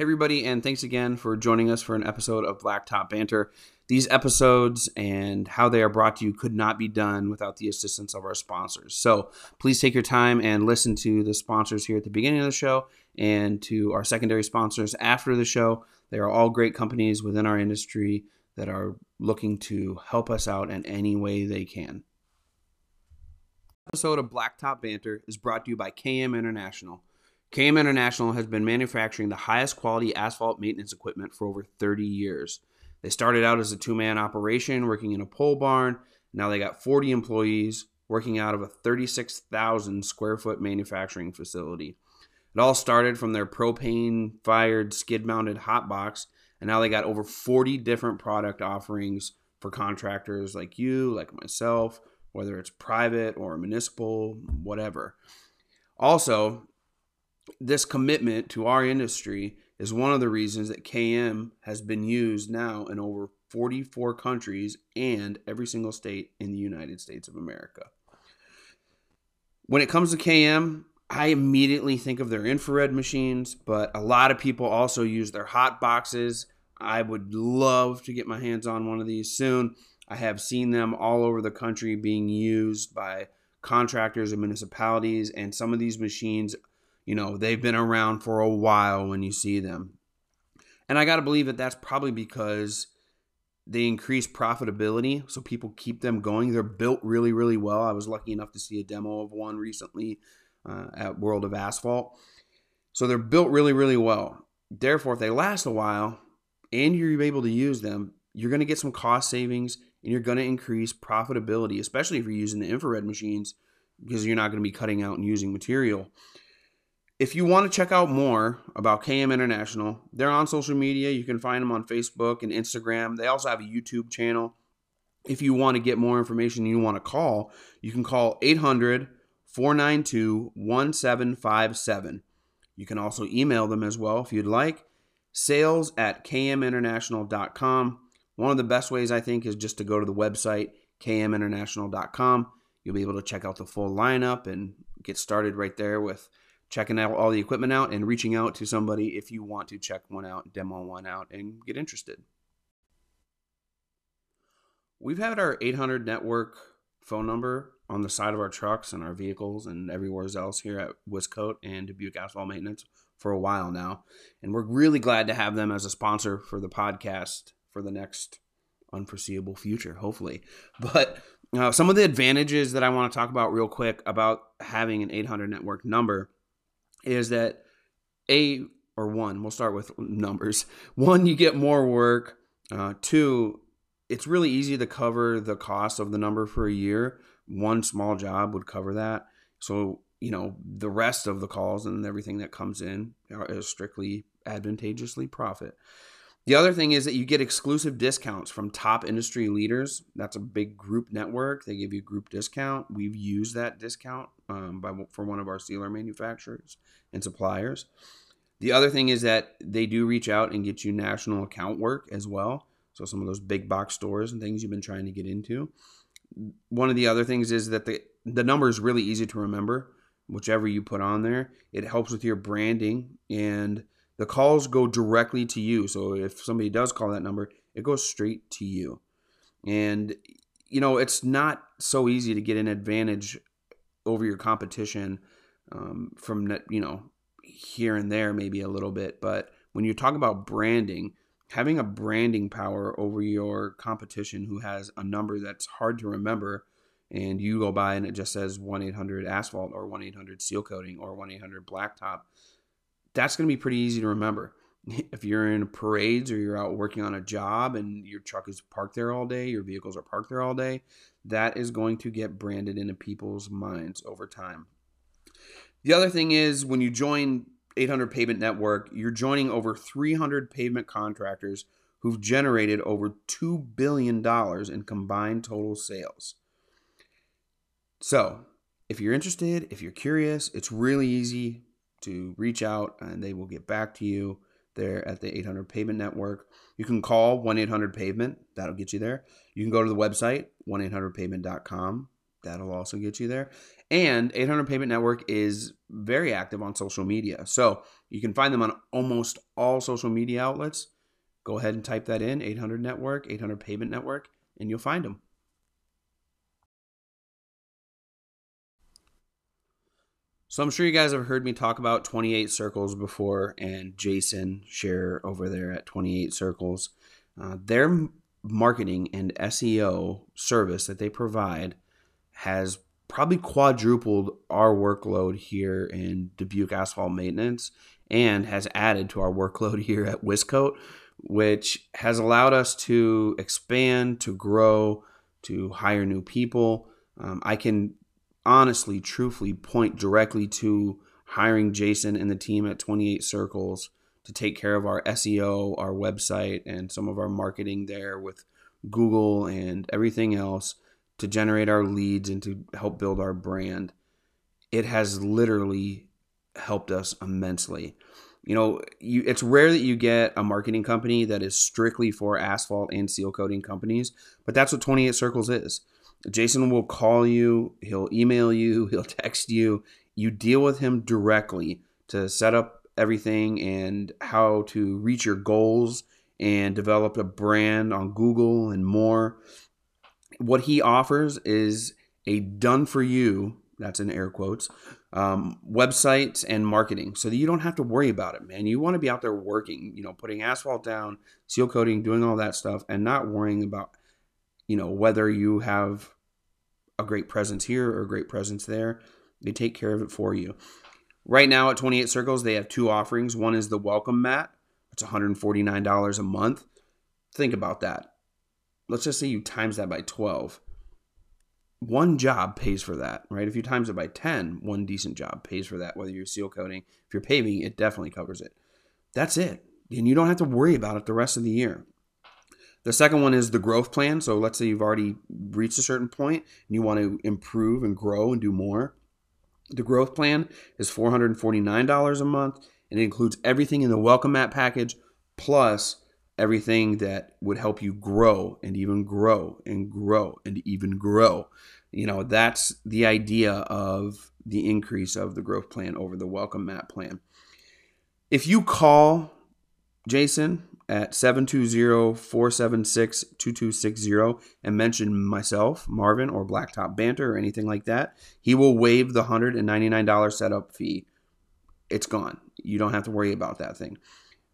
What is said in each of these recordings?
Hey, everybody, and thanks again for joining us for an episode of Blacktop Banter. These episodes and how they are brought to you could not be done without the assistance of our sponsors. So please take your time and listen to the sponsors here at the beginning of the show and to our secondary sponsors after the show. They are all great companies within our industry that are looking to help us out in any way they can. Episode of Blacktop Banter is brought to you by KM International. KM International has been manufacturing the highest quality asphalt maintenance equipment for over 30 years. They started out as a two man operation working in a pole barn. Now they got 40 employees working out of a 36,000 square foot manufacturing facility. It all started from their propane fired skid mounted hot box, and now they got over 40 different product offerings for contractors like you, like myself, whether it's private or municipal, whatever. Also, this commitment to our industry is one of the reasons that KM has been used now in over 44 countries and every single state in the United States of America. When it comes to KM, I immediately think of their infrared machines, but a lot of people also use their hot boxes. I would love to get my hands on one of these soon. I have seen them all over the country being used by contractors and municipalities, and some of these machines you know, they've been around for a while when you see them. And I got to believe that that's probably because they increase profitability, so people keep them going. They're built really, really well. I was lucky enough to see a demo of one recently uh, at World of Asphalt. So they're built really, really well. Therefore, if they last a while and you're able to use them, you're going to get some cost savings and you're going to increase profitability, especially if you're using the infrared machines because you're not going to be cutting out and using material if you want to check out more about KM International, they're on social media. You can find them on Facebook and Instagram. They also have a YouTube channel. If you want to get more information and you want to call, you can call 800 492 1757. You can also email them as well if you'd like. Sales at kminternational.com. One of the best ways I think is just to go to the website, kminternational.com. You'll be able to check out the full lineup and get started right there with checking out all the equipment out and reaching out to somebody if you want to check one out, demo one out, and get interested. We've had our 800 network phone number on the side of our trucks and our vehicles and everywhere else here at Wiscoat and Dubuque Asphalt Maintenance for a while now. And we're really glad to have them as a sponsor for the podcast for the next unforeseeable future, hopefully. But uh, some of the advantages that I want to talk about real quick about having an 800 network number is that a or one we'll start with numbers. One you get more work. Uh, two it's really easy to cover the cost of the number for a year. One small job would cover that. So you know the rest of the calls and everything that comes in is strictly advantageously profit the other thing is that you get exclusive discounts from top industry leaders. That's a big group network. They give you group discount. We've used that discount um, by, for one of our sealer manufacturers and suppliers. The other thing is that they do reach out and get you national account work as well. So some of those big box stores and things you've been trying to get into. One of the other things is that the the number is really easy to remember. Whichever you put on there, it helps with your branding and the calls go directly to you. So if somebody does call that number, it goes straight to you. And you know, it's not so easy to get an advantage over your competition um, from you know here and there maybe a little bit but when you talk about branding having a branding power over your competition who has a number that's hard to remember and you go by and it just says 1-800 asphalt or 1-800 seal coating or 1-800 blacktop that's going to be pretty easy to remember. If you're in parades or you're out working on a job and your truck is parked there all day your vehicles are parked there all day that is going to get branded into people's minds over time. The other thing is when you join 800 Pavement Network, you're joining over 300 pavement contractors who've generated over $2 billion in combined total sales. So, if you're interested, if you're curious, it's really easy to reach out and they will get back to you there at the 800 Pavement Network. You can call 1 800 Pavement, that'll get you there. You can go to the website, 1 800pavement.com. That'll also get you there. And 800 Pavement Network is very active on social media. So you can find them on almost all social media outlets. Go ahead and type that in 800 Network, 800 Pavement Network, and you'll find them. So I'm sure you guys have heard me talk about 28 Circles before, and Jason share over there at 28 Circles. Uh, their marketing and SEO service that they provide has probably quadrupled our workload here in Dubuque Asphalt Maintenance and has added to our workload here at Wiscoat, which has allowed us to expand, to grow, to hire new people. Um, I can honestly, truthfully point directly to hiring Jason and the team at 28 Circles to take care of our SEO, our website, and some of our marketing there with Google and everything else to generate our leads and to help build our brand. It has literally helped us immensely. You know, you, it's rare that you get a marketing company that is strictly for asphalt and seal coating companies, but that's what 28 Circles is. Jason will call you, he'll email you, he'll text you. You deal with him directly to set up everything and how to reach your goals and develop a brand on Google and more. What he offers is a done for you, that's in air quotes, um, websites and marketing so that you don't have to worry about it, man. You want to be out there working, you know, putting asphalt down, seal coating, doing all that stuff, and not worrying about you know, whether you have a great presence here or a great presence there, they take care of it for you. Right now at 28 Circles, they have two offerings. One is the welcome mat, it's $149 a month. Think about that. Let's just say you times that by 12. One job pays for that, right? If you times it by 10, one decent job pays for that, whether you're seal coating. If you're paving, it definitely covers it. That's it. And you don't have to worry about it the rest of the year. The second one is the growth plan. So let's say you've already reached a certain point and you want to improve and grow and do more. The growth plan is $449 a month and it includes everything in the welcome mat package plus everything that would help you grow and even grow and grow and even grow. You know, that's the idea of the increase of the growth plan over the welcome mat plan. If you call Jason at 720-476-2260 and mention myself, Marvin, or Blacktop Banter or anything like that, he will waive the $199 setup fee. It's gone. You don't have to worry about that thing.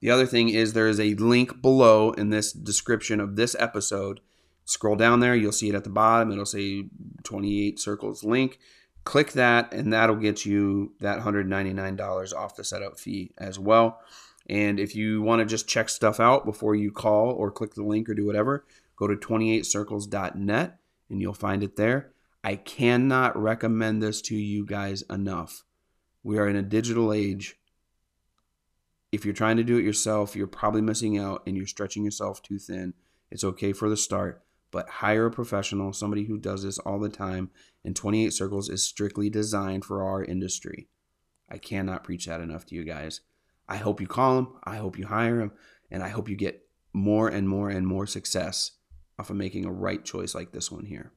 The other thing is there is a link below in this description of this episode. Scroll down there, you'll see it at the bottom. It'll say 28 circles link. Click that, and that'll get you that $199 off the setup fee as well. And if you want to just check stuff out before you call or click the link or do whatever, go to 28circles.net and you'll find it there. I cannot recommend this to you guys enough. We are in a digital age. If you're trying to do it yourself, you're probably missing out and you're stretching yourself too thin. It's okay for the start, but hire a professional, somebody who does this all the time. And 28 Circles is strictly designed for our industry. I cannot preach that enough to you guys. I hope you call him. I hope you hire him. And I hope you get more and more and more success off of making a right choice like this one here.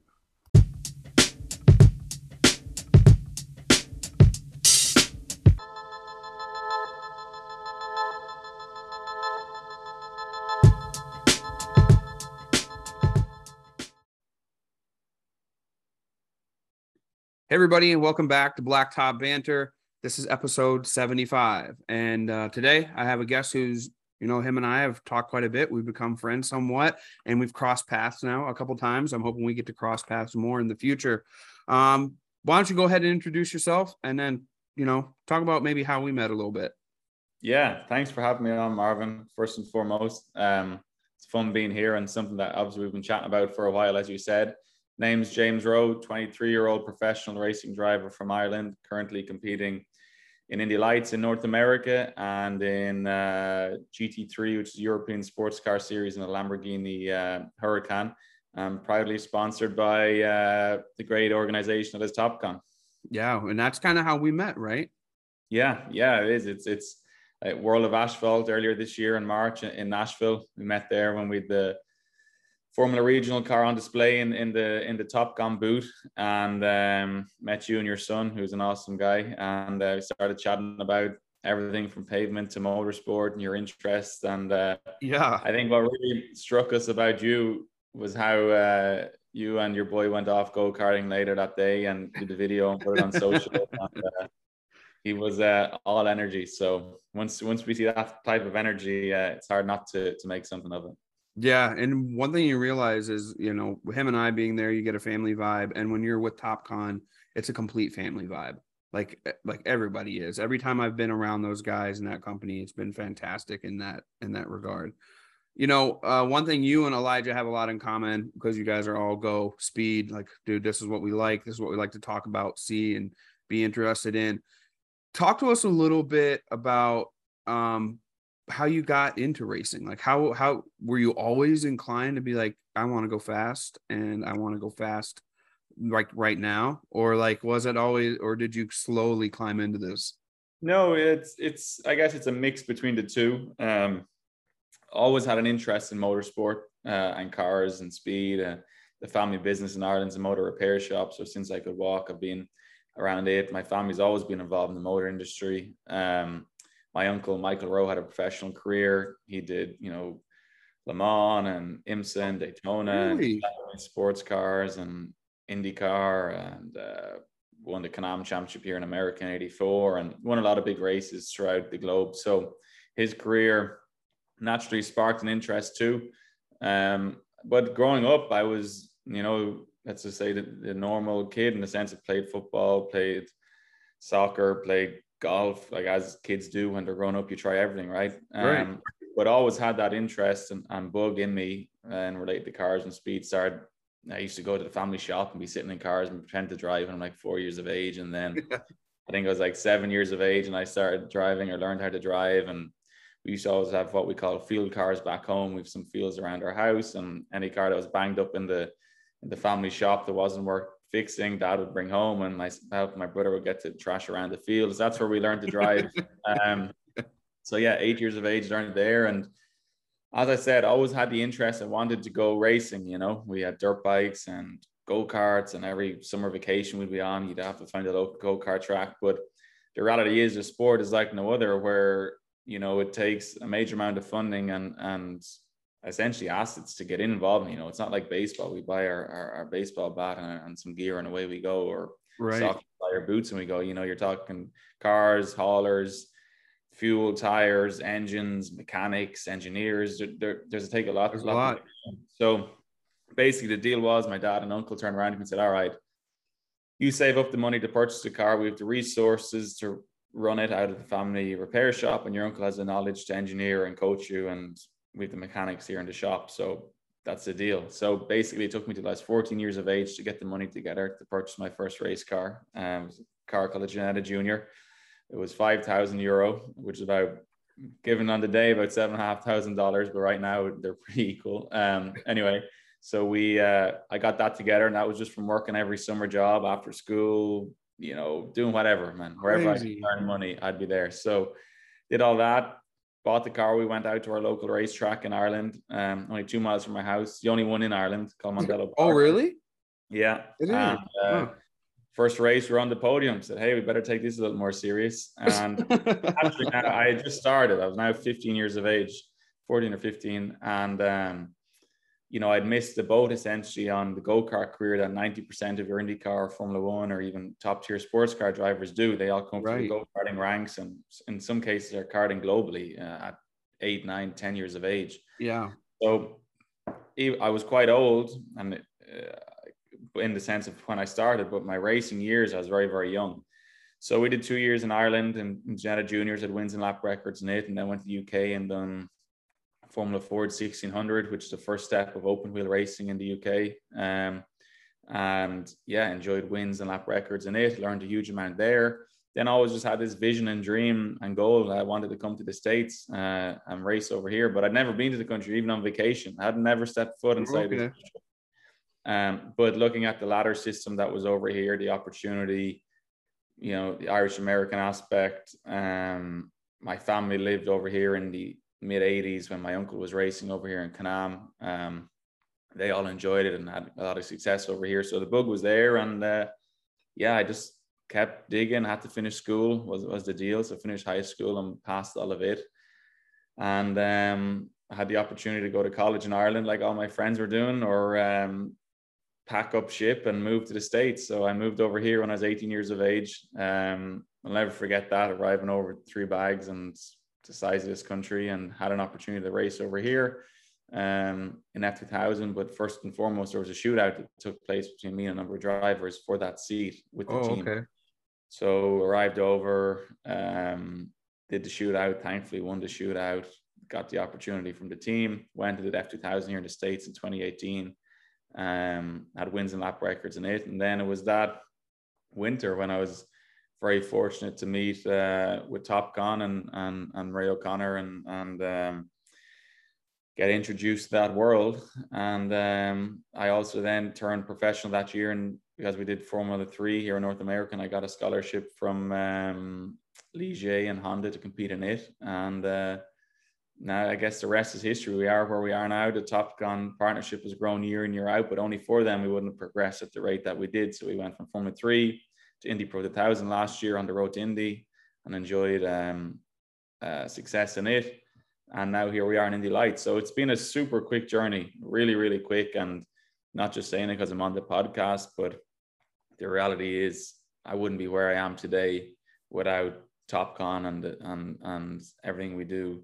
Hey, everybody, and welcome back to Blacktop Banter. This is episode 75. And uh, today I have a guest who's, you know, him and I have talked quite a bit. We've become friends somewhat and we've crossed paths now a couple times. I'm hoping we get to cross paths more in the future. Um, why don't you go ahead and introduce yourself and then, you know, talk about maybe how we met a little bit. Yeah, thanks for having me on, Marvin. First and foremost, um, it's fun being here and something that obviously we've been chatting about for a while, as you said. Name's James Rowe, 23 year old professional racing driver from Ireland, currently competing in Indy Lights in North America and in uh, GT3, which is European Sports Car Series in the Lamborghini uh, Huracan. I'm proudly sponsored by uh, the great organization that is Topcon. Yeah, and that's kind of how we met, right? Yeah, yeah, it is. It's it's World of Asphalt earlier this year in March in Nashville. We met there when we the Formula Regional car on display in, in the in the Topcon boot, and um, met you and your son, who's an awesome guy, and uh, we started chatting about everything from pavement to motorsport and your interests. And uh, yeah, I think what really struck us about you was how uh, you and your boy went off go karting later that day and did the video and put it on social. and, uh, he was uh, all energy. So once once we see that type of energy, uh, it's hard not to to make something of it. Yeah, and one thing you realize is, you know, him and I being there, you get a family vibe, and when you're with TopCon, it's a complete family vibe. Like eh, like everybody is. Every time I've been around those guys in that company, it's been fantastic in that in that regard. You know, uh, one thing you and Elijah have a lot in common because you guys are all go speed. Like, dude, this is what we like. This is what we like to talk about, see, and be interested in. Talk to us a little bit about um, how you got into racing like how how were you always inclined to be like i want to go fast and i want to go fast like right now or like was it always or did you slowly climb into this? No it's it's i guess it's a mix between the two. Um always had an interest in motorsport uh, and cars and speed uh, the family business in ireland's a motor repair shop so since i could walk i've been around it. My family's always been involved in the motor industry. Um my uncle Michael Rowe had a professional career. He did, you know, Le Mans and IMSA and Daytona really? and sports cars and IndyCar and uh, won the Can-Am Championship here in America in 84 and won a lot of big races throughout the globe. So his career naturally sparked an interest too. Um, but growing up, I was, you know, let's just say the, the normal kid in the sense of played football, played soccer, played golf, like as kids do when they're growing up, you try everything, right? right. Um, but always had that interest and, and bug in me and relate to cars and speed. Started, I used to go to the family shop and be sitting in cars and pretend to drive when I'm like four years of age. And then I think I was like seven years of age and I started driving or learned how to drive. And we used to always have what we call field cars back home. We've some fields around our house and any car that was banged up in the in the family shop that wasn't work fixing dad would bring home and my my brother would get to trash around the fields. That's where we learned to drive. Um, so yeah eight years of age learned there. And as i said I always had the interest i wanted to go racing you know? We had dirt bikes and go-karts and every summer vacation we'd be on you'd have to find a local go-kart track. But the reality is the sport is like no other where you know it takes a major amount of funding and and essentially assets to get involved. You know, it's not like baseball. We buy our, our, our baseball bat and, and, some gear and away we go, or right. soccer, buy our boots and we go. You know, you're talking cars, haulers, fuel, tires, engines, mechanics, engineers. There, there there's a take a lot. There's a lot. So basically, the deal was my dad and uncle turned around and said, "All right, you save up the money to purchase the car. We have the resources to." run it out of the family repair shop and your uncle has the knowledge to engineer and coach you and with the mechanics here in the shop. So that's the deal. So basically, it took me to I was 14 years of age to get the money together to purchase my first race car. Um, it was a car called a Ginetta Junior. It was 5,000 euro, which is about given on the day about seven and a half thousand dollars, but right now they're pretty equal. Um, anyway, so we uh, I got that together, and that was just from working every summer job after school, you know, doing whatever, man. Wherever Crazy. I could earn money, I'd be there. So did all that bought the car. We went out to our local racetrack in Ireland, um, only two miles from my house. The only one in Ireland, called Mondello. oh, really? Yeah. It is. And, uh, First race, we're on the podium. Said, "Hey, we better take this a little more serious." And actually, now, I had just started. I was now 15 years of age, 14 or 15, and um, you know, I'd missed the boat essentially on the go kart career that 90% of your IndyCar, Formula One, or even top tier sports car drivers do. They all come right. from the go karting ranks, and in some cases, are karting globally uh, at eight, nine, ten years of age. Yeah. So I was quite old, and uh, in the sense of when I started, but my racing years, I was very, very young. So we did two years in Ireland and Ginetta Juniors had wins and lap records in it, and then went to the UK and done Formula Ford 1600, which is the first step of open wheel racing in the UK. Um, and yeah, enjoyed wins and lap records in it, learned a huge amount there. Then I always just had this vision and dream and goal. I wanted to come to the States uh, and race over here, but I'd never been to the country, even on vacation. I had never stepped foot inside okay. Um, but looking at the ladder system that was over here, the opportunity, you know, the Irish American aspect, um, my family lived over here in the mid 80s when my uncle was racing over here in Can-Am. Um, they all enjoyed it and had a lot of success over here. So the bug was there, and uh, yeah, I just kept digging. Had to finish school was was the deal. So finished high school and passed all of it, and um, I had the opportunity to go to college in Ireland, like all my friends were doing, or um, pack up ship and move to the states. So I moved over here when I was 18 years of age. Um, I'll never forget that arriving over three bags and the size of this country, and had an opportunity to race over here um, in F2000. But first and foremost, there was a shootout that took place between me and a number of drivers for that seat with the oh, team. Okay. So arrived over, um, did the shootout. Thankfully, won the shootout. Got the opportunity from the team. Went to the F2000 here in the States in 2018. Um, had wins and lap records in it, and then it was that winter when I was very fortunate to meet uh, with Topcon and and and Ray O'Connor and and um, get introduced to that world. And um, I also then turned professional that year, and because we did Formula Three here in North America, and I got a scholarship from um, Ligier and Honda to compete in it. And uh, now I guess the rest is history. We are where we are now. The Topcon partnership has grown year in year out, but only for them we wouldn't progress at the rate that we did. So we went from Formula Three to Indy Pro 2000 last year on the road to Indy, and enjoyed um, uh, success in it and now here we are in Indy Lights. So it's been a super quick journey, really, really quick. And not just saying it because I'm on the podcast, but the reality is I wouldn't be where I am today without TopCon and and and everything we do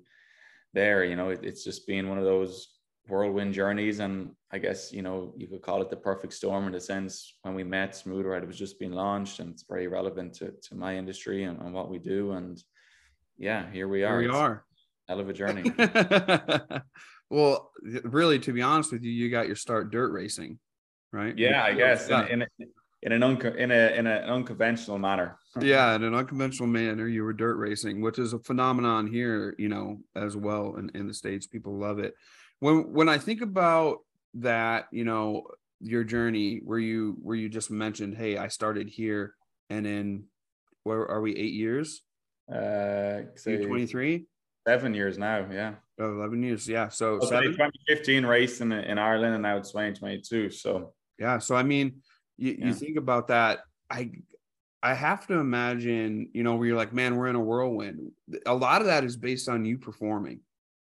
there. You know, it, it's just been one of those whirlwind journeys, and I guess you know you could call it the perfect storm in the sense when we met, Smooth Ride it was just being launched, and it's very relevant to to my industry and, and what we do. And yeah, here we are. Here we are hell of a journey. well, really, to be honest with you, you got your start dirt racing, right? Yeah, I guess in, in, in an unco- in a in an unconventional manner. yeah, in an unconventional manner, you were dirt racing, which is a phenomenon here, you know, as well in, in the states. People love it. When when I think about that, you know, your journey where you where you just mentioned, hey, I started here, and in where are we? Eight years. Uh, twenty three Seven years now, yeah. Oh, 11 years, yeah. So well, 2015 race in, in Ireland and now it's 2022. So yeah, so I mean, you, yeah. you think about that. I I have to imagine, you know, where you're like, man, we're in a whirlwind. A lot of that is based on you performing,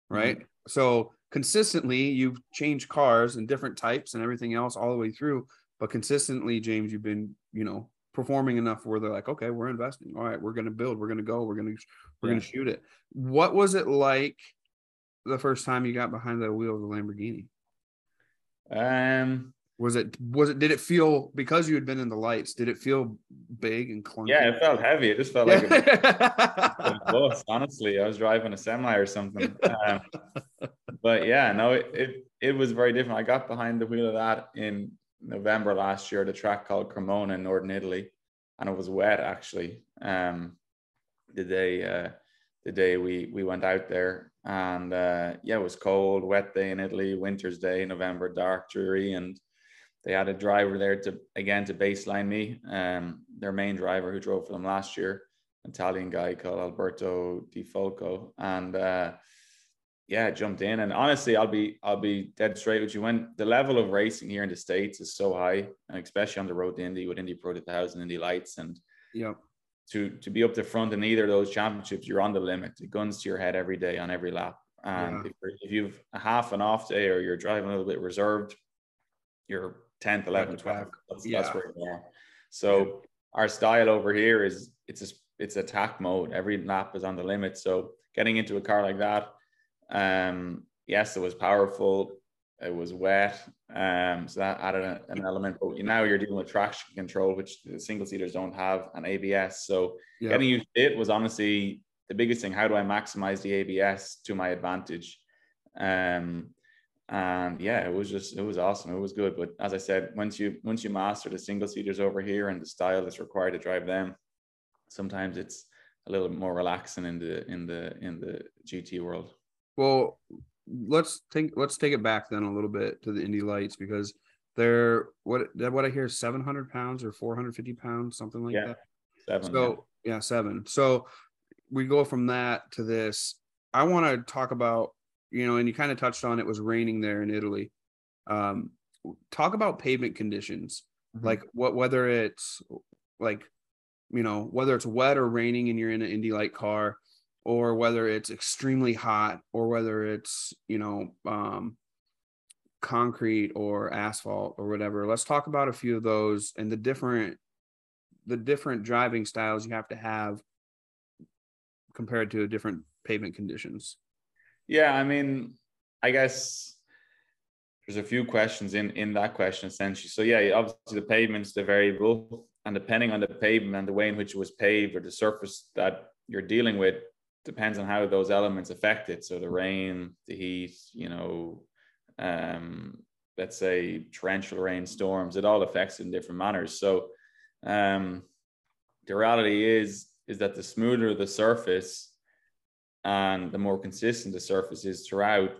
right? Mm-hmm. So consistently, you've changed cars and different types and everything else all the way through. But consistently, James, you've been, you know, performing enough where they're like, okay, we're investing. All right, we're going to build. We're going to go. We're going to we're yeah. going to shoot it. What was it like the first time you got behind the wheel of the Lamborghini? Um, was it was it did it feel because you had been in the lights? Did it feel big and clunky? Yeah, it felt heavy. It just felt like a, a bus. Honestly, I was driving a semi or something. Um, but yeah, no, it, it it was very different. I got behind the wheel of that in November last year at a track called Cremona in northern Italy, and it was wet actually. Um, the day uh, the day we we went out there, and uh, yeah, it was cold, wet day in Italy, winter's day, November, dark, dreary, and they had a driver there to again to baseline me. Um, their main driver who drove for them last year, Italian guy called Alberto Di Folco, and uh, yeah, jumped in. And honestly, I'll be I'll be dead straight with you. When the level of racing here in the States is so high, and especially on the road to Indy with Indy Pro 2000, Indy Lights, and yeah, to to be up the front in either of those championships, you're on the limit. It guns to your head every day on every lap. And yeah. if, if you've a half an off day or you're driving a little bit reserved, you're 10th, 11th, 12th. That's, yeah. that's where you are. So our style over here is it's a, it's attack mode. Every lap is on the limit. So getting into a car like that um, yes, it was powerful. It was wet, um, so that added a, an element. But now you're dealing with traction control, which the single seaters don't have, and ABS. So yeah. getting used to it was honestly the biggest thing. How do I maximize the ABS to my advantage? Um, and yeah, it was just it was awesome. It was good. But as I said, once you once you master the single seaters over here and the style that's required to drive them, sometimes it's a little more relaxing in the in the in the GT world. Well, let's think. Let's take it back then a little bit to the Indy Lights because they're what what I hear seven hundred pounds or four hundred fifty pounds, something like yeah, that. Seven. So yeah. yeah, seven. So we go from that to this. I want to talk about you know, and you kind of touched on it was raining there in Italy. Um, talk about pavement conditions, Mhm. like what whether it's like you know whether it's wet or raining and you're in an Indy Light car, or whether it's extremely hot, or whether it's you know um, concrete or asphalt or whatever. Let's talk about a few of those and the different the different driving styles you have to have compared to different pavement conditions. Yeah, I mean, I guess there's a few questions in in that question essentially. So yeah, obviously the pavement's the variable, and depending on the pavement and the way in which it was paved or the surface that you're dealing with depends on how those elements affect it. So the rain, the heat, you know, um, let's say torrential rain, storms, it all affects it in different manners. So um, the reality is is that the smoother the surface and the more consistent the surface is throughout,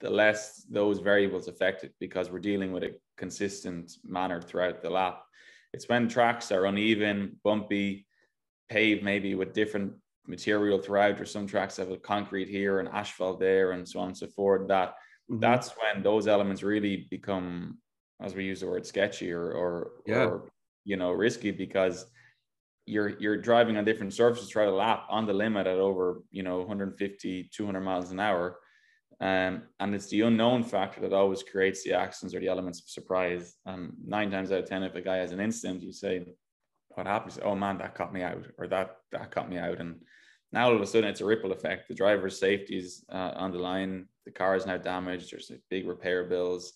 the less those variables affect it because we're dealing with a consistent manner throughout the lap. It's when tracks are uneven, bumpy, paved maybe with different material throughout, or some tracks have a concrete here and asphalt there, and so on and so forth. That Mhm. that's when those elements really become, as we use the word, sketchy or or, Yeah. or you know risky because you're you're driving on different surfaces try to lap on the limit at over you know 150 200 miles an hour um, and it's the unknown factor that always creates the accidents or the elements of surprise and nine times out of ten if a guy has an incident you say what happens oh man that caught me out or that that caught me out and now all of a sudden it's a ripple effect the driver's safety is uh, on the line the car is now damaged there's big repair bills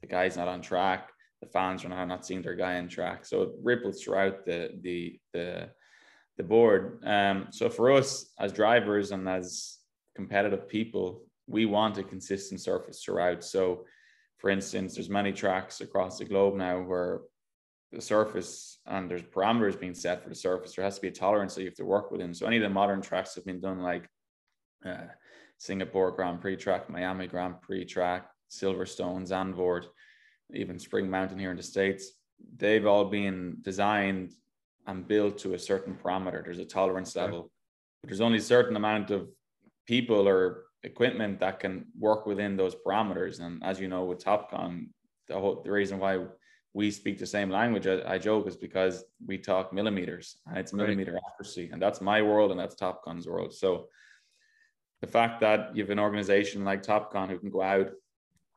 the guy's not on track the fans are now not seeing their guy on track. So it ripples throughout the the the the board. Um, so for us as drivers and as competitive people, we want a consistent surface throughout. So for instance, there's many tracks across the globe now where the surface and there's parameters being set for the surface. There has to be a tolerance that you have to work within. So any of the modern tracks have been done like uh, Singapore Grand Prix track, Miami Grand Prix track, Silverstone, Zandvoort even Spring Mountain here in the States, they've all been designed and built to a certain parameter. There's a tolerance level. But there's only a certain amount of people or equipment that can work within those parameters. And as you know, with TopCon, the whole the reason why we speak the same language, I, I joke, is because we talk millimeters and it's Right. millimeter accuracy. And that's my world and that's TopCon's world. So the fact that you have an organization like TopCon who can go out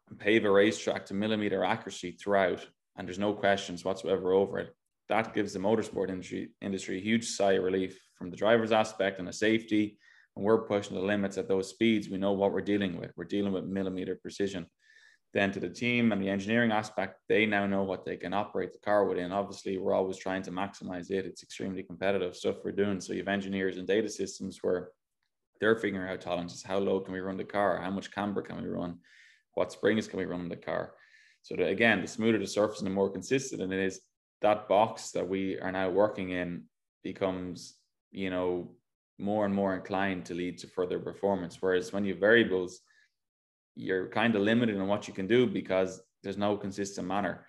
and pave a racetrack to millimeter accuracy throughout, and there's no questions whatsoever over it. That gives the motorsport industry industry a huge sigh of relief from the driver's aspect and the safety. And we're pushing the limits at those speeds. We know what we're dealing with. We're dealing with millimeter precision. Then to the team and the engineering aspect, they now know what they can operate the car within. Obviously, we're always trying to maximize it. It's extremely competitive stuff we're doing. So you have engineers and data systems where they're figuring out tolerances. How low can we run the car? How much camber can we run? What springs can we run in the car? So that, again, the smoother the surface and the more consistent it is, that box that we are now working in becomes, you know, more and more inclined to lead to further performance. Whereas when you have variables, you're kind of limited in what you can do because there's no consistent manner.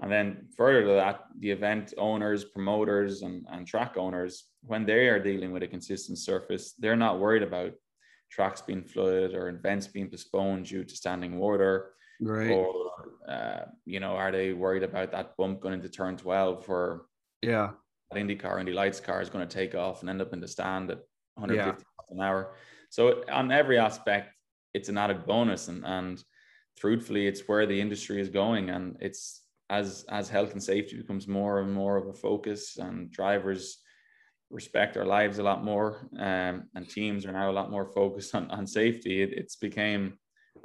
And then further to that, the event owners, promoters, and, and track owners, when they are dealing with a consistent surface, they're not worried about tracks being flooded or events being postponed due to standing water Right. or uh, you know are they worried about that bump going into turn 12 where yeah. that Indy car Indy Lights car is going to take off and end up in the stand at 150 Yeah. miles an hour so on every aspect it's an added bonus and and truthfully it's where the industry is going and it's as as health and safety becomes more and more of a focus and drivers respect our lives a lot more um, and teams are now a lot more focused on, on safety it, it's became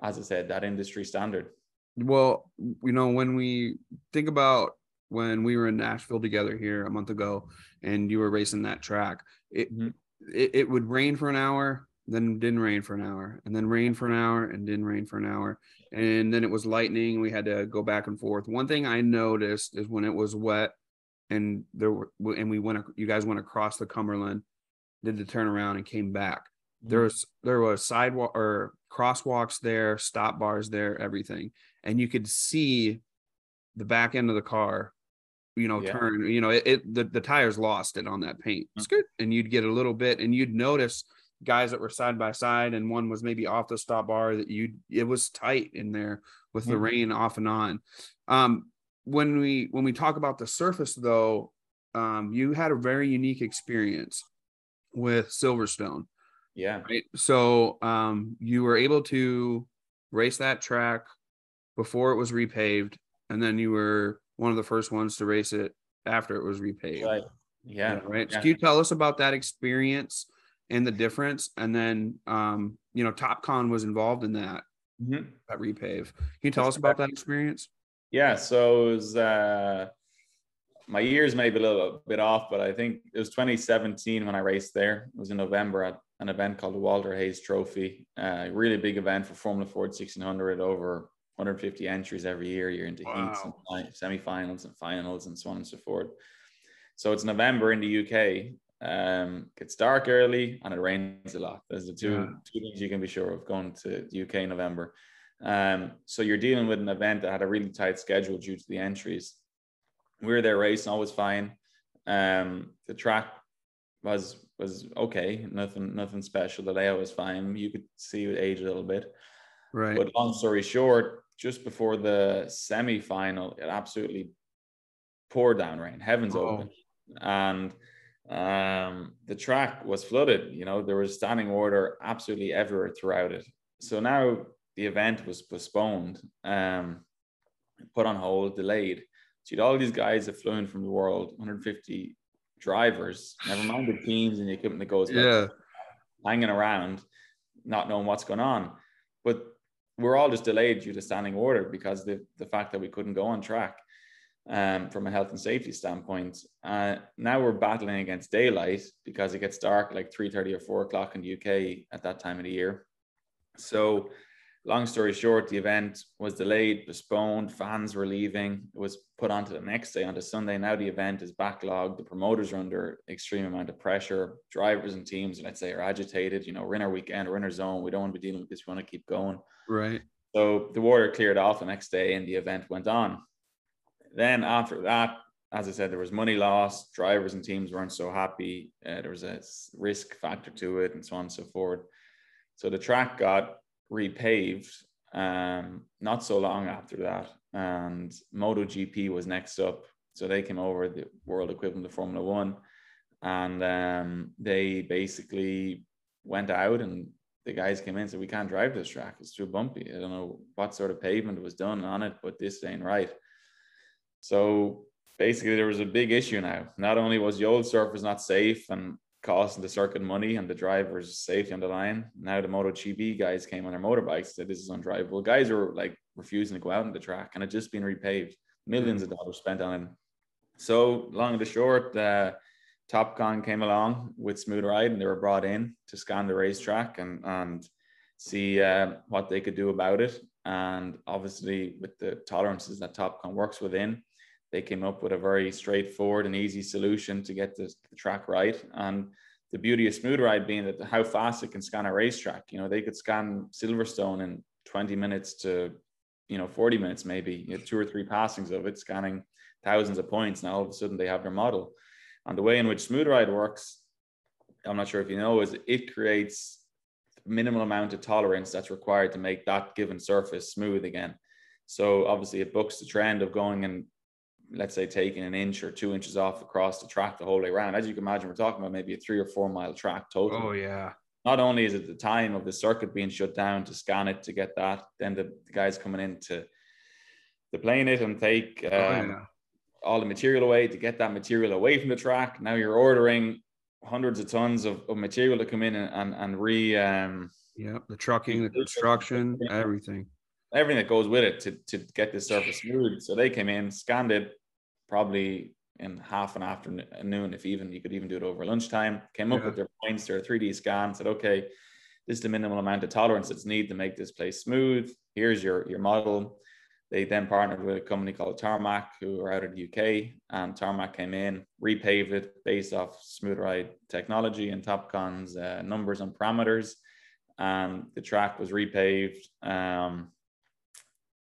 as i said that industry standard Well, you know, when we think about when we were in Nashville together here a month ago and you were racing that track, it, Mhm. it, it would rain for an hour, then didn't rain for an hour, and then rain for an hour and didn't rain for an hour. And then it was lightning. We had to go back and forth. One thing I noticed is when it was wet and there were, and we went, you guys went across the Cumberland, did the turnaround and came back mm-hmm. there was there was sidewalk or crosswalks there stop bars there everything and you could see the back end of the car you know Yeah. turn you know it, it the, the tires lost it on that paint it's good and you'd get a little bit and you'd notice guys that were side by side and one was maybe off the stop bar that you it was tight in there with the rain off and on. Um, when we when we talk about the surface though, um, you had a very unique experience with Silverstone. Yeah. Right. So um, you were able to race that track before it was repaved, and then you were one of the first ones to race it after it was repaved. Right. Yeah. Yeah, right. Yeah. So can you tell us about that experience and the difference? And then, um, you know, TopCon was involved in that Mhm. that repave. Can you tell us about that experience? Yeah, so it was uh, my years may be a little bit off, but I think it was 2017 when I raced there. It was in November at an event called the Walter Hayes Trophy. Uh, really big event for Formula Ford 1600. Over 150 entries every year. You're into heats and Wow. fi- semi-finals and finals and so on and so forth. So it's November in the UK. Um, gets dark early and it rains a lot. There's the two Yeah. two things you can be sure of going to the UK in November. Um, so you're dealing with an event that had a really tight schedule due to the entries. We were there racing, always fine. Um, the track was was okay, nothing nothing special. The layout was fine. You could see it age a little bit. Right. But long story short, just before the semi-final, it absolutely poured down rain. Heavens Oh. open, and um, the track was flooded. You know, there was standing order absolutely everywhere throughout it. So now the event was postponed, um, put on hold, delayed. So you'd all these guys that flew in from the world, 150 drivers, never mind the teams and the equipment that goes yeah. hanging around, not knowing what's going on. But we're all just delayed due to standing order because the the fact that we couldn't go on track um, from a health and safety standpoint. Uh, now we're battling against daylight because it gets dark like 3.30 or 4 o'clock in the UK at that time of the year. So long story short, the event was delayed, postponed, fans were leaving. It was put onto the next day, onto Sunday. Now the event is backlogged. The promoters are under extreme amount of pressure. Drivers and teams, let's say, are agitated. You know, we're in our weekend, we're in our zone. We don't want to be dealing with this. We want to keep going. Right. So the water cleared off the next day and the event went on. Then after that, as I said, there was money lost. Drivers and teams weren't so happy. Uh, there was a risk factor to it and so on and so forth. So the track got repaved um, not so long after that. And MotoGP was next up. So they came over, the world equivalent of Formula One. And um, they basically went out and the guys came in and said, We can't drive this track. It's too bumpy. I don't know what sort of pavement was done on it, but this ain't right. So basically, there was a big issue now. Not only was the old surface not safe and costing the circuit money and the drivers' safety on the line, now the MotoGP guys came on their motorbikes and said, This is undrivable. Guys were like refusing to go out on the track and it just been repaved. Millions of dollars spent on it. So, long and the short, uh, Topcon came along with Smooth Ride and they were brought in to scan the racetrack and, and see uh, what they could do about it. And obviously, with the tolerances that Topcon works within, they came up with a very straightforward and easy solution to get the, the track right. And the beauty of Smooth Ride being that how fast it can scan a racetrack. You know, they could scan Silverstone in 20 minutes to, you know, 40 minutes maybe. You have two or three passings of it, scanning thousands of points. Now all of a sudden they have their model. And the way in which Smooth Ride works, I'm not sure if you know, is it creates minimal amount of tolerance that's required to make that given surface smooth again. So obviously it books the trend of going and let's say taking an inch or two inches off across the track the whole way around. As you can imagine, we're talking about maybe a three or four mile track total. Oh yeah. Not only is it the time of the circuit being shut down to scan it to get that, then the, the guys coming in to to plane it and take um, oh yeah. all the material away to get that material away from the track. Now you're ordering hundreds of tons of, of material to come in and, and, and re um, Yep. The trucking, the construction, everything. everything that goes with it to, to get this surface smooth. So they came in, scanned it probably in half an afternoon, if even you could even do it over lunchtime, came up Yeah. with their points, their 3D scan, said, okay, this is the minimal amount of tolerance that's needed to make this place smooth. Here's your, your model. They then partnered with a company called Tarmac, who are out of the UK, and Tarmac came in, repaved it based off Smooth Ride technology and Topcon's uh, numbers and parameters, and the track was repaved. Um,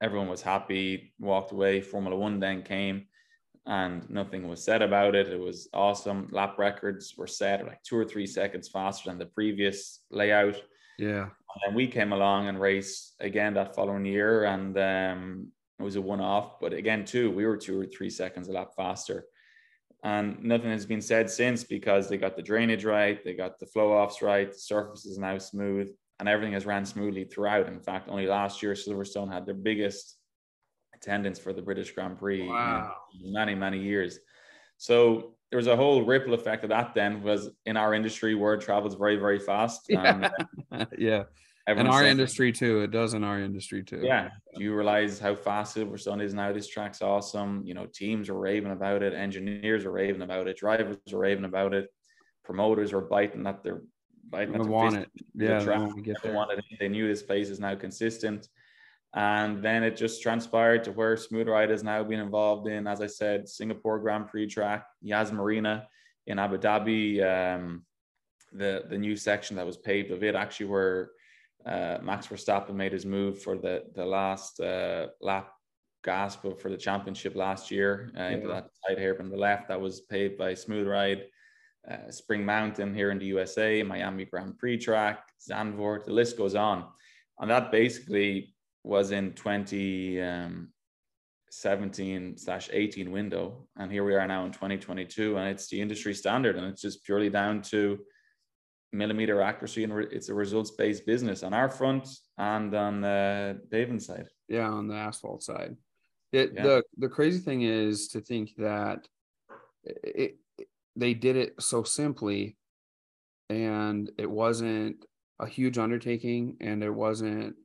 everyone was happy, walked away. Formula One then came, and nothing was said about it. It was awesome. Lap records were set like two or three seconds faster than the previous layout. Yeah. And we came along and raced again that following year, and um, it was a one-off. But again, too, we were two or three seconds a lap faster. And nothing has been said since because they got the drainage right, they got the flow offs right, the surface is now smooth, and everything has ran smoothly throughout. In fact, only last year Silverstone had their biggest attendance for the British Grand Prix Wow. in many, many years. So there was a whole ripple effect of that then was in our industry word travels very, very fast. Um, and yeah. In our industry too. It does in our industry too. yeah. Do you realize how fast Silverstone is now? This track's awesome. You know, teams are raving about it, engineers are raving about it, drivers are raving about it, promoters are biting at their biting at their want it. the Yeah. they track. want to get They there. wanted it. They knew this place is now consistent. And then it just transpired to where Smooth Ride has now been involved in, as I said, Singapore Grand Prix track, Yas Marina in Abu Dhabi, um, the, the new section that was paved of it, actually where uh, Max Verstappen made his move for the, the last uh, lap gasp for the championship last year uh, into Yeah. that side here on the left that was paved by Smooth Ride uh, Spring Mountain here in the USA, Miami Grand Prix track, Zandvoort, the list goes on. And that basically was in 2017 um, slash 18 window. And here we are now in 2022, and it's the industry standard. And it's just purely down to millimeter accuracy and re- it's a results based business on our front and on the paving side. Yeah, on the asphalt side. It, Yeah. The the crazy thing is to think that it, it they did it so simply, and it wasn't a huge undertaking, and it wasn't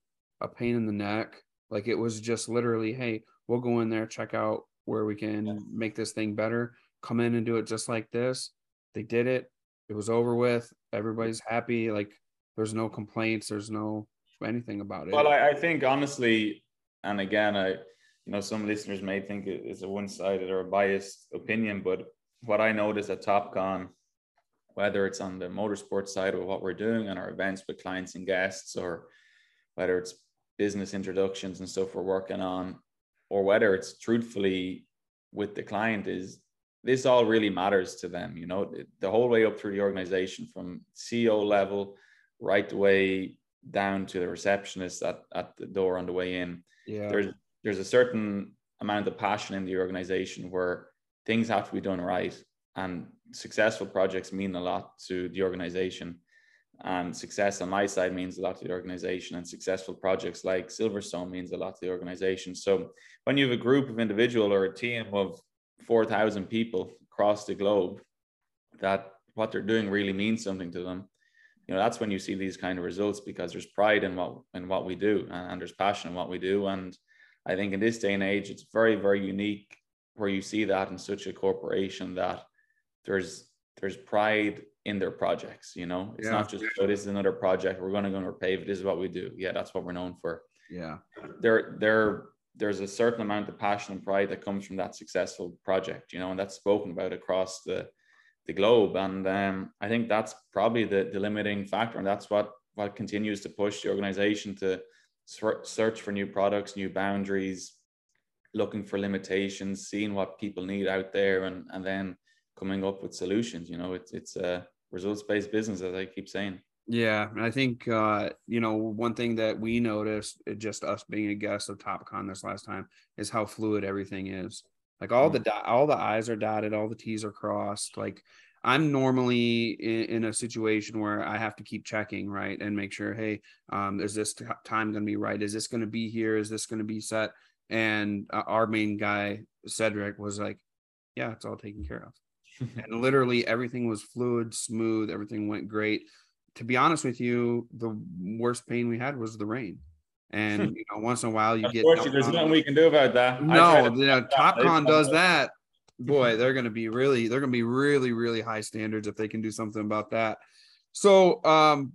a pain in the neck. Like it was just literally, hey, we'll go in there, check out where we can Yeah. make this thing better. Come in and do it just like this. They did it. It was over with. Everybody's happy. Like there's no complaints. There's no anything about it. Well, I, I think honestly, and again, I, you know, some listeners may think it is a one-sided or a biased opinion, but what I notice at Topcon, whether it's on the motorsport side of what we're doing and our events with clients and guests, or whether it's business introductions and stuff we're working on, or whether it's truthfully with the client, is this all really matters to them. You know, the whole way up through the organization, from CEO level right the way down to the receptionist at, at the door on the way in yeah. there's there's a certain amount of passion in the organization where things have to be done right and successful projects mean a lot to the organization and success on my side means a lot to the organization and successful projects like silverstone means a lot to the organization. So when you have a group of individual or a team of 4000 people across the globe that what they're doing really means something to them. You know that's when you see these kind of results because there's pride in what in what we do and, and there's passion in what we do. And i think in this day and age it's very very unique where you see that in such a corporation that there's there's pride in their projects you know it's Yeah. not just oh this is another project we're going to go and repave this is what we do yeah that's what we're known for yeah. there there there's a certain amount of passion and pride that comes from that successful project you know and that's spoken about across the the globe and um, i think that's probably the, the limiting factor and that's what what continues to push the organization to search for new products new boundaries looking for limitations seeing what people need out there and and then coming up with solutions you know it's it's a results based business as i keep saying Yeah, and I think uh, you know one thing that we noticed, uh, just us being a guest of Topcon this last time, is how fluid everything is. Like all the dot, all the I's are dotted, all the T's are crossed. Like I'm normally in, in a situation where I have to keep checking, right, and make sure, hey, um, is this t- time going to be right? Is this going to be here? Is this going to be set? And uh, our main guy Cedric was like, yeah, it's all taken care of and literally everything was fluid, smooth, everything went great. To be honest with you, the worst pain we had was the rain. And you know, once in a while you get there's nothing we can do about that no, to- you know, Topcon does that. Boy, they're gonna be really, they're gonna be really, really high standards if they can do something about that. So um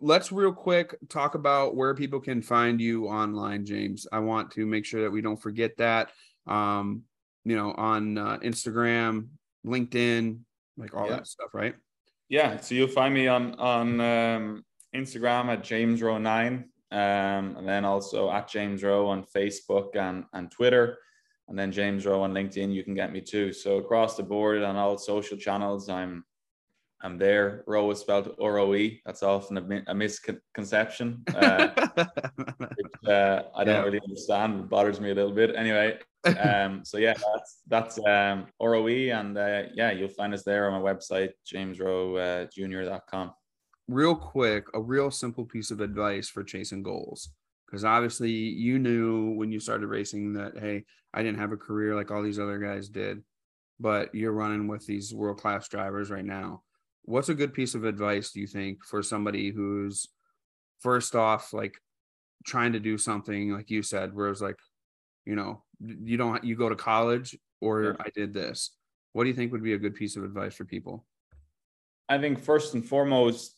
let's real quick talk about where people can find you online, James. I want to make sure that we don't forget that. Um, you know, on uh, Instagram, LinkedIn, like all Yeah. that stuff, right? Yeah, so you'll find me on on um, Instagram at James Roe nine, um, and then also at James Roe on Facebook and and Twitter, and then James Roe on LinkedIn. You can get me too. So across the board on all social channels, I'm I'm there. Roe is spelled R O E. That's often a, a misconception. Uh, which, uh, I don't yeah. really understand. It bothers me a little bit. Anyway, um, so yeah, that's that's um, R O E, and uh, yeah, you'll find us there on my website, jamesroejr.com. Uh, real quick, a real simple piece of advice for chasing goals. Because obviously, you knew when you started racing that, hey, I didn't have a career like all these other guys did, but you're running with these world class drivers right now. What's a good piece of advice, do you think, for somebody who's first off, like trying to do something, like you said, where it's like, you know, you don't, you go to college or yeah. I did this. What do you think would be a good piece of advice for people? I think first and foremost,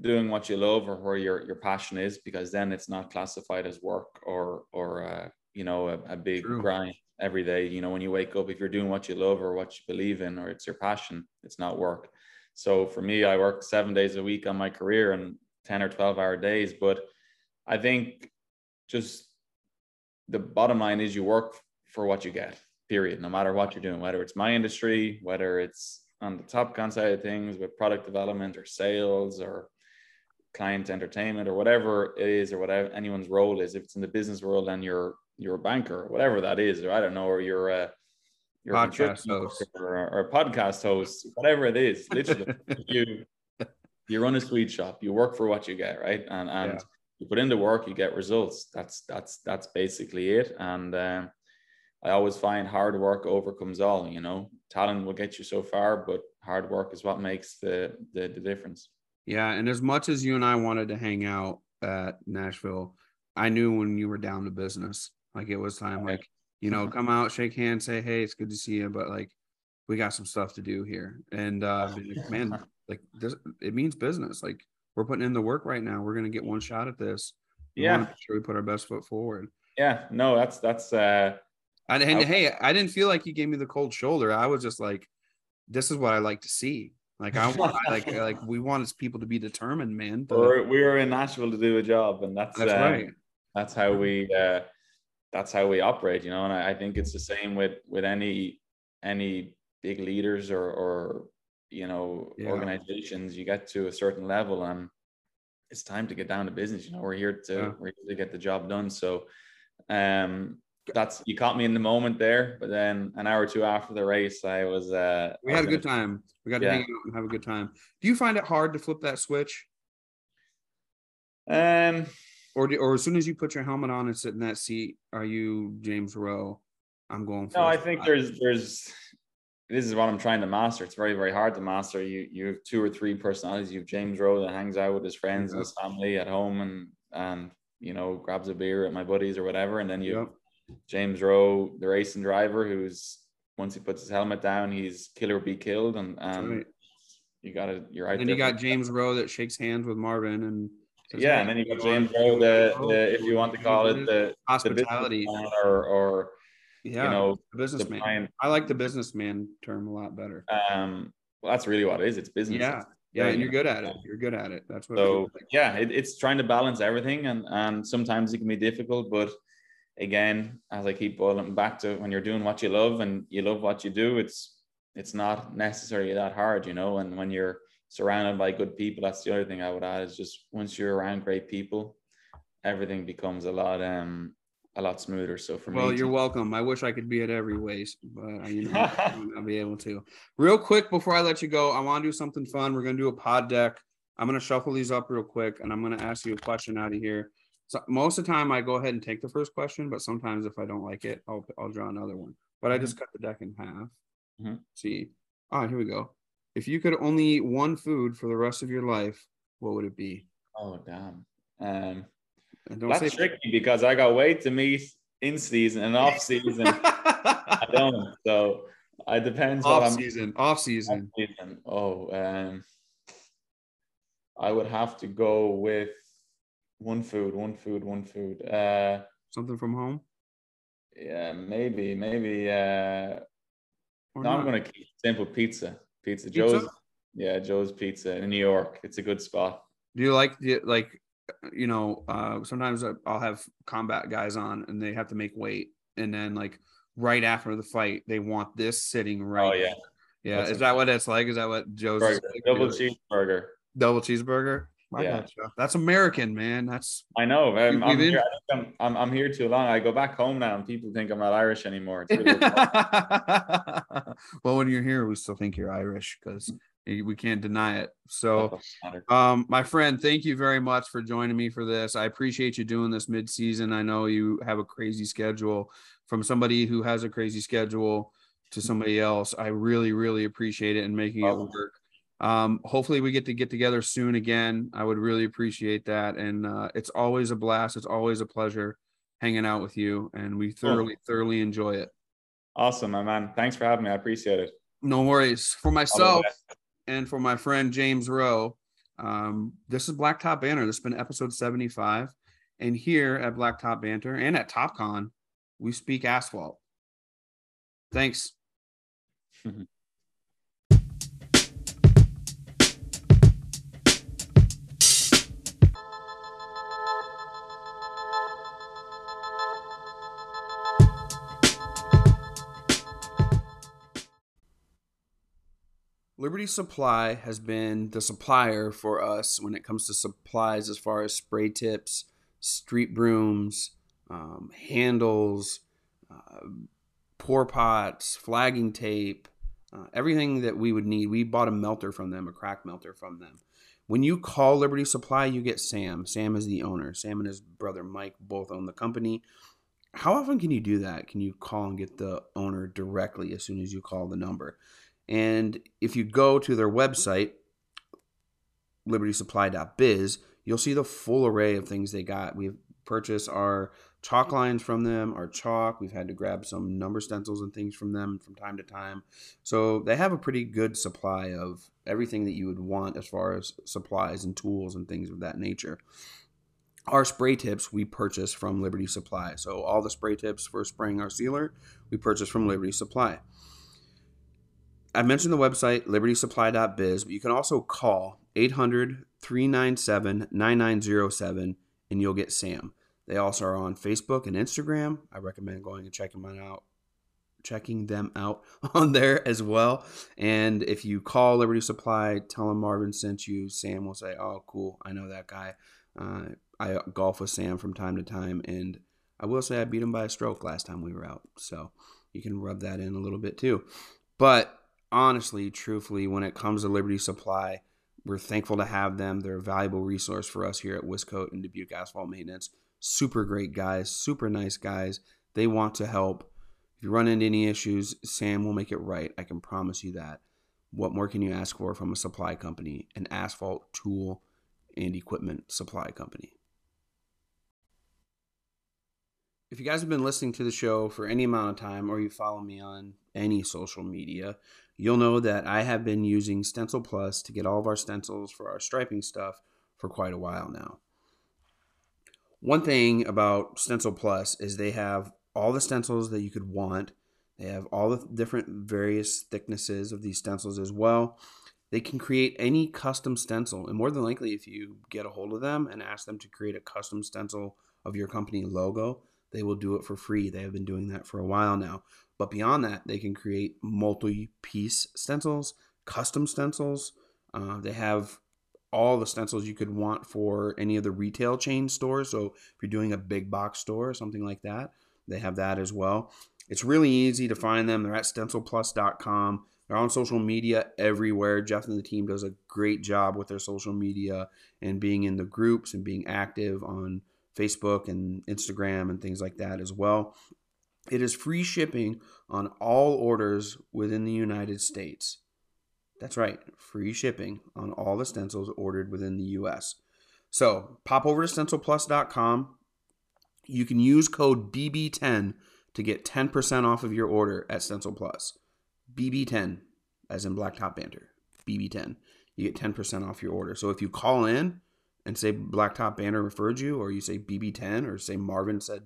doing what you love or where your your passion is because then it's not classified as work or or uh, you know a, a big True. grind every day you know when you wake up if you're doing what you love or what you believe in or it's your passion it's not work so for me i work seven days a week on my career and 10 or 12 hour days but i think just the bottom line is you work for what you get period no matter what you're doing whether it's my industry whether it's on the Topcon side of things with product development or sales or client entertainment or whatever it is or whatever anyone's role is. If it's in the business world and you're you're a banker or whatever that is or i don't know or you're a you're podcast host. or, or, a podcast host whatever it is literally you you run a sweet shop you work for what you get right? And and yeah. you put in the work you get results. That's that's that's basically it. And um, i always find hard work overcomes all you know? Talent will get you so far but hard work is what makes the the, the difference. Yeah, and as much as you and I wanted to hang out at Nashville, I knew when you were down to business. Like it was time, like you know, come out, shake hands, say, "Hey, it's good to see you," but like we got some stuff to do here, and uh, man, like this, it means business. Like we're putting in the work right now. We're gonna get one shot at this. We yeah, sure we put our best foot forward. Yeah, no, that's that's. uh and, and I, hey, I didn't feel like you gave me the cold shoulder. I was just like, this is what I like to see. Like I want, like like we want people to be determined, man. We're, we were in Nashville to do a job, and that's that's um, right. That's how we uh, that's how we operate, you know. And I, I, think it's the same with with any any big leaders or or you know yeah. organizations. You get to a certain level, and it's time to get down to business. You know, we're here to yeah. we're here to get the job done. So, um, that's you caught me in the moment there, but then an hour or two after the race, I was. uh We had a good time. We got to yeah. hang out and have a good time. Do you find it hard to flip that switch? Um, or do, or as soon as you put your helmet on and sit in that seat, are you James Roe? I'm going. For no, I think there's there's. This is what I'm trying to master. It's very very hard to master. You you have two or three personalities. You have James Roe that hangs out with his friends yeah. and his family at home and and you know grabs a beer at my buddies or whatever, and then you. Yep James Roe, the racing driver, who's once he puts his helmet down, he's kill or be killed, and and right. you got to you're right. And you got James Roe that shakes hands with Marvin, and yeah, and then you got James Roe, the, the if you want to call it the hospitality the or or yeah, you know businessman. I like the businessman term a lot better. Um, well, that's really what it is. It's business. Yeah. Yeah, and you're good at it. You're good at it. That's what. So yeah, it, it's trying to balance everything, and and sometimes it can be difficult, but again, as I keep boiling back to when you're doing what you love and you love what you do, it's it's not necessarily that hard, you know. And when you're surrounded by good people, that's the other thing I would add is just once you're around great people, everything becomes a lot um a lot smoother. So for well, me, well, you're welcome. I wish I could be at every ways, but you know, I'll be able to. Real quick before I let you go, I want to do something fun. We're gonna do a pod deck. I'm gonna shuffle these up real quick, and I'm gonna ask you a question out of here. So most of the time I go ahead and take the first question, but sometimes if I don't like it, I'll I'll draw another one. But I just mm-hmm. cut the deck in half. Mm-hmm. See. All right, here we go. If you could only eat one food for the rest of your life, what would it be? Oh damn. Um that's tricky because I got weight to meet in season and off season. I don't. So it depends off what I'm season. Off season. Off season. Oh, um I would have to go with one food, one food, one food. Uh, Something from home. Yeah, maybe, maybe. Uh, no, I'm gonna keep simple pizza. Pizza, pizza, Joe's. Yeah, Joe's Pizza in New York. It's a good spot. Do you like the like? You know, uh, sometimes I'll have combat guys on, and they have to make weight, and then like right after the fight, they want this sitting right. Oh yeah. Yeah, That's is that what it's like? Is that what Joe's is like? double cheeseburger. double cheeseburger? I Yeah. gotcha. That's American, man. That's I know. You- I'm, here, I'm, I'm, I'm here too long. I go back home now, and people think I'm not Irish anymore. Really well, when you're here, we still think you're Irish because we can't deny it. So, um, my friend, thank you very much for joining me for this. I appreciate you doing this mid-season. I know you have a crazy schedule. From somebody who has a crazy schedule to somebody else, I really, really appreciate it and making it work. Um, hopefully, we get to get together soon again. I would really appreciate that, and uh, it's always a blast. It's always a pleasure hanging out with you, and we thoroughly, thoroughly enjoy it. Awesome, my man. Thanks for having me. I appreciate it. No worries. For myself and for my friend James Roe, um, this is Blacktop Banter. This has been episode 75. And here at Blacktop Banter and at Topcon, we speak asphalt. Thanks. Liberty Supply has been the supplier for us when it comes to supplies as far as spray tips, street brooms, um, handles, uh, pour pots, flagging tape, uh, everything that we would need. We bought a melter from them, a crack melter from them. When you call Liberty Supply, you get Sam. Sam is the owner. Sam and his brother Mike both own the company. How often can you do that? Can you call and get the owner directly as soon as you call the number? And if you go to their website, libertysupply.biz, you'll see the full array of things they got. We've purchased our chalk lines from them, our chalk. We've had to grab some number stencils and things from them from time to time. So they have a pretty good supply of everything that you would want as far as supplies and tools and things of that nature. Our spray tips we purchase from Liberty Supply. So all the spray tips for spraying our sealer, we purchase from Liberty Supply. I mentioned the website libertysupply.biz, but you can also call 800 397 9907 and you'll get Sam. They also are on Facebook and Instagram. I recommend going and checking them out. Checking them out on there as well. And if you call Liberty Supply, tell them Marvin sent you. Sam will say, "Oh, cool, I know that guy." Uh, I golf with Sam from time to time, and I will say I beat him by a stroke last time we were out. So you can rub that in a little bit too. But honestly, truthfully, when it comes to Liberty Supply, we're thankful to have them. They're a valuable resource for us here at Wiscote and Dubuque Asphalt Maintenance. Super great guys, super nice guys. They want to help. If you run into any issues, Sam will make it right. I can promise you that. What more can you ask for from a supply company, an asphalt tool and equipment supply company? If you guys have been listening to the show for any amount of time or you follow me on any social media, you'll know that I have been using Stencil Plus to get all of our stencils for our striping stuff for quite a while now. One thing about Stencil Plus is they have all the stencils that you could want. They have all the different various thicknesses of these stencils as well. They can create any custom stencil, and more than likely, if you get a hold of them and ask them to create a custom stencil of your company logo, they will do it for free. They have been doing that for a while now. But beyond that, they can create multi piece stencils, custom stencils. Uh, they have all the stencils you could want for any of the retail chain stores. So if you're doing a big box store or something like that, they have that as well. It's really easy to find them. They're at stencilplus.com. They're on social media everywhere. Jeff and the team does a great job with their social media and being in the groups and being active on Facebook and Instagram and things like that as well. It is free shipping on all orders within the United States. That's right, free shipping on all the stencils ordered within the US. So pop over to stencilplus.com. You can use code BB10 to get 10% off of your order at Stencil Plus. BB10, as in Blacktop Banter. BB10. You get 10% off your order. So if you call in and say Blacktop Banter referred you, or you say BB10, or say Marvin said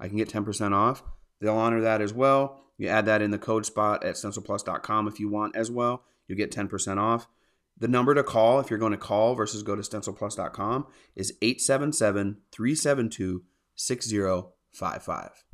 I can get 10% off, they'll honor that as well. You add that in the code spot at stencilplus.com if you want as well. You'll get 10% off. The number to call if you're going to call versus go to stencilplus.com is 877 372 6055.